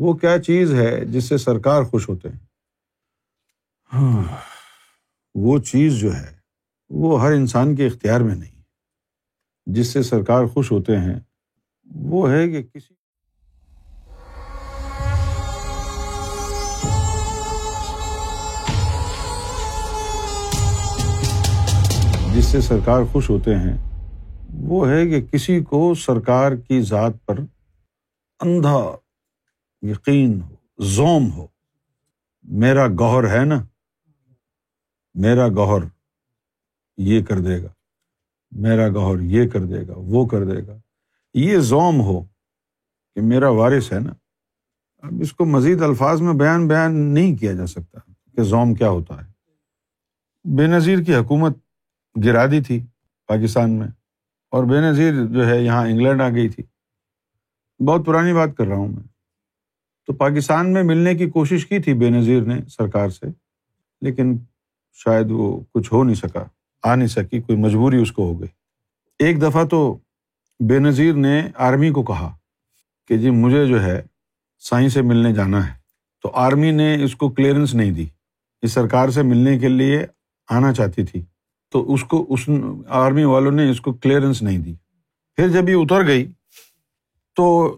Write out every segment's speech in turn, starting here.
وہ کیا چیز ہے جس سے سرکار خوش ہوتے ہیں؟ ہاں۔ وہ چیز جو ہے وہ ہر انسان کے اختیار میں نہیں۔ جس سے سرکار خوش ہوتے ہیں وہ ہے کہ کسی جس سے سرکار خوش ہوتے ہیں وہ ہے کہ کسی کو سرکار کی ذات پر اندھا یقین ہو زوم ہو۔ میرا گوہر ہے نا، میرا گوہر یہ کر دے گا، میرا گوہر یہ کر دے گا، وہ کر دے گا۔ یہ زوم ہو کہ میرا وارث ہے نا۔ اب اس کو مزید الفاظ میں بیان بیان نہیں کیا جا سکتا کہ زوم کیا ہوتا ہے۔ بے نظیر کی حکومت گرا دی تھی پاکستان میں اور بے نظیر جو ہے یہاں انگلینڈ آ گئی تھی۔ بہت پرانی بات کر رہا ہوں میں۔ تو پاکستان میں ملنے کی کوشش کی تھی بے نظیر نے سرکار سے، لیکن شاید وہ کچھ ہو نہیں سکا، آ نہیں سکی، کوئی مجبوری اس کو ہو گئی۔ ایک دفعہ تو بے نظیر نے آرمی کو کہا کہ جی مجھے جو ہے سائیں سے ملنے جانا ہے۔ تو آرمی نے اس کو کلیئرنس نہیں دی۔ اس سرکار سے ملنے کے لیے آنا چاہتی تھی۔ تو اس کو، اس آرمی والوں نے اس کو کلیئرنس نہیں دی۔ پھر جب یہ اتر گئی تو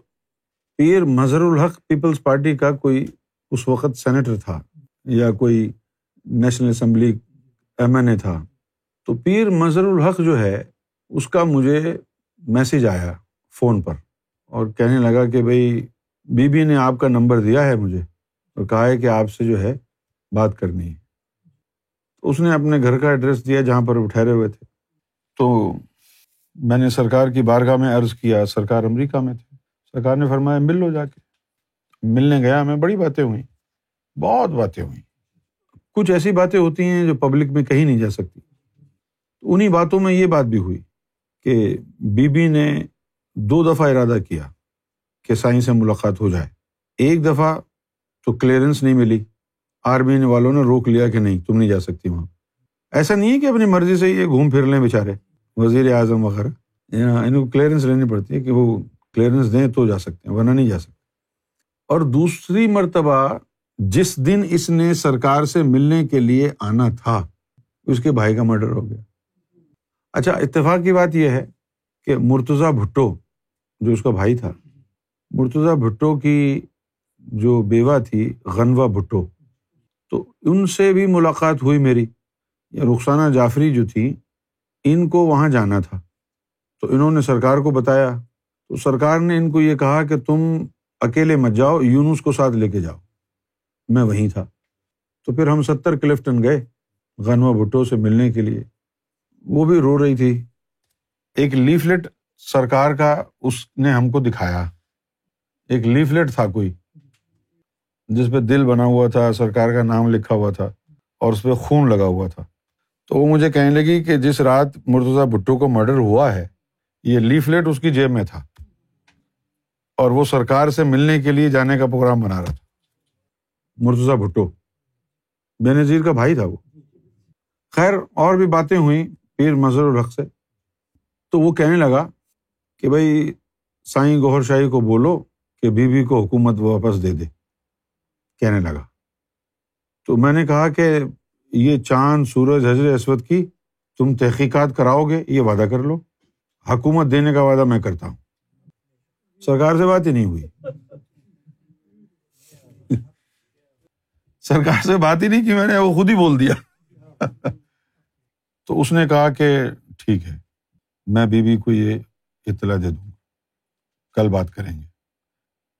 پیر مظہر الحق پیپلز پارٹی کا کوئی اس وقت سینیٹر تھا یا کوئی national assembly M N A تھا، تو پیر مظہر الحق جو ہے، اس کا مجھے میسیج آیا فون پر اور کہنے لگا کہ بھائی، بی بی نے آپ کا نمبر دیا ہے مجھے اور کہا ہے کہ آپ سے جو ہے بات کرنی ہے۔ تو اس نے اپنے گھر کا ایڈریس دیا جہاں پر وہ ٹھہرے ہوئے تھے۔ تو میں نے سرکار کی بارگاہ میں عرض کیا، سرکار امریکہ میں تھے۔ سرکار نے فرمایا، مل لو جا کے۔ ملنے گیا ہمیں بڑی باتیں ہوئیں۔ بہت باتیں ہوئیں۔ کچھ ایسی باتیں ہوتی ہیں جو پبلک میں کہیں نہیں جا سکتی۔ تو انہیں باتوں میں یہ بات بھی ہوئی کہ بی بی نے دو دفعہ ارادہ کیا کہ سائیں سے ملاقات ہو جائے۔ ایک دفعہ تو کلیئرنس نہیں ملی۔ آرمی والوں نے روک لیا کہ نہیں، تم نہیں جا سکتی وہاں۔ ایسا نہیں ہے کہ اپنی مرضی سے یہ گھوم پھر لیں بےچارے وزیر اعظم وغیرہ۔ ان کو کلیئرنس لینی پڑتی ہے کہ وہ کلیئرنس دیں تو جا سکتے ہیں، ورنہ نہیں جا سکتے۔ اور دوسری مرتبہ، جس دن اس نے سرکار سے ملنے کے لیے آنا تھا، اس کے بھائی کا مرڈر ہو گیا۔ اچھا اتفاق کی بات یہ ہے کہ مرتضیٰ بھٹو، جو اس کا بھائی تھا، مرتضیٰ بھٹو کی جو بیوہ تھی غنوا بھٹو، تو ان سے بھی ملاقات ہوئی میری۔ یا رخسانہ جعفری جو تھی، ان کو وہاں جانا تھا۔ تو انہوں نے سرکار کو بتایا تو سرکار نے ان کو یہ کہا کہ تم اکیلے مت جاؤ، یونس کو ساتھ لے کے جاؤ۔ میں وہیں تھا۔ تو پھر ہم ستر کلفٹن گئے غنوا بھٹو سے ملنے کے لیے۔ وہ بھی رو رہی تھی۔ ایک لیفلیٹ سرکار کا اس نے ہم کو دکھایا۔ ایک لیفلیٹ تھا کوئی، جس پہ دل بنا ہوا تھا، سرکار کا نام لکھا ہوا تھا اور اس پہ خون لگا ہوا تھا۔ تو وہ مجھے کہنے لگی کہ جس رات مرتضیٰ بھٹو کو مرڈر ہوا ہے، یہ لیفلیٹ اس کی جیب میں تھا۔ اور وہ سرکار سے ملنے کے لیے جانے کا پروگرام بنا رہا تھا۔ مرتضیٰ بھٹو، بے نظیر کا بھائی تھا وہ۔ خیر، اور بھی باتیں ہوئیں پیر مظہر الحق سے۔ تو وہ کہنے لگا کہ بھائی، سائیں گوہر شاہی کو بولو کہ بیوی کو حکومت واپس دے دے۔ کہنے لگا۔ تو میں نے کہا کہ یہ چاند، سورج حضرت اسود کی تم تحقیقات کراؤ گے، یہ وعدہ کر لو۔ حکومت دینے کا وعدہ میں کرتا ہوں۔ سرکار سے بات ہی نہیں ہوئی۔ سرکار سے بات ہی نہیں کی میں نے، وہ خود ہی بول دیا۔ تو اس نے کہا کہ ٹھیک ہے، میں بیوی کو یہ اطلاع دے دوں گا۔ کل بات کریں گے۔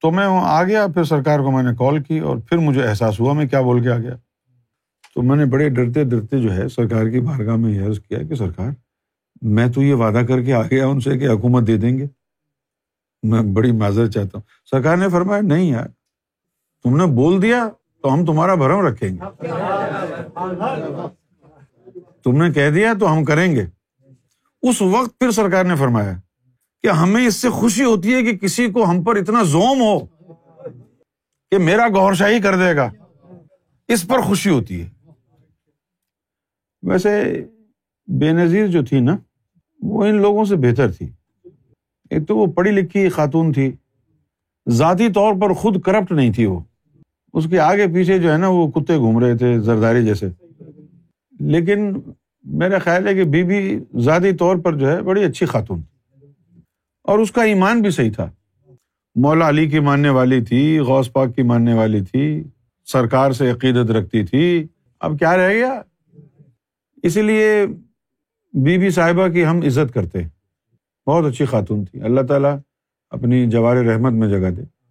تو میں آ گیا، پھر سرکار کو میں نے کال کی اور پھر مجھے احساس ہوا میں کیا بول کے آ گیا۔ تو میں نے بڑے ڈرتے ڈرتے جو ہے سرکار کی بارگاہ میں یہ عرض کیا کہ سرکار، میں تو یہ وعدہ کر کے آ گیا ان سے کہ حکومت دے دیں گے۔ میں بڑی معذرت چاہتا ہوں۔ سرکار نے فرمایا، نہیں یار، تم نے بول دیا تو ہم تمہارا بھرم رکھیں گے۔ تم نے کہہ دیا تو ہم کریں گے۔ اس وقت پھر سرکار نے فرمایا کہ ہمیں اس سے خوشی ہوتی ہے کہ کسی کو ہم پر اتنا زوم ہو کہ میرا گور شاہی کر دے گا۔ اس پر خوشی ہوتی ہے۔ ویسے بے نظیر جو تھی نا، وہ ان لوگوں سے بہتر تھی۔ ایک تو وہ پڑھی لکھی خاتون تھی۔ ذاتی طور پر خود کرپٹ نہیں تھی وہ۔ اس کے آگے پیچھے جو ہے نا وہ کتے گھوم رہے تھے، زرداری جیسے۔ لیکن میرا خیال ہے کہ بی بی ذاتی طور پر جو ہے بڑی اچھی خاتون اور اس کا ایمان بھی صحیح تھا۔ مولا علی کی ماننے والی تھی، غوث پاک کی ماننے والی تھی، سرکار سے عقیدت رکھتی تھی۔ اب کیا رہ گیا؟ اسی لیے بی بی صاحبہ کی ہم عزت کرتے بہت اچھی خاتون تھی۔ اللہ تعالیٰ اپنی جوار رحمت میں جگہ دے۔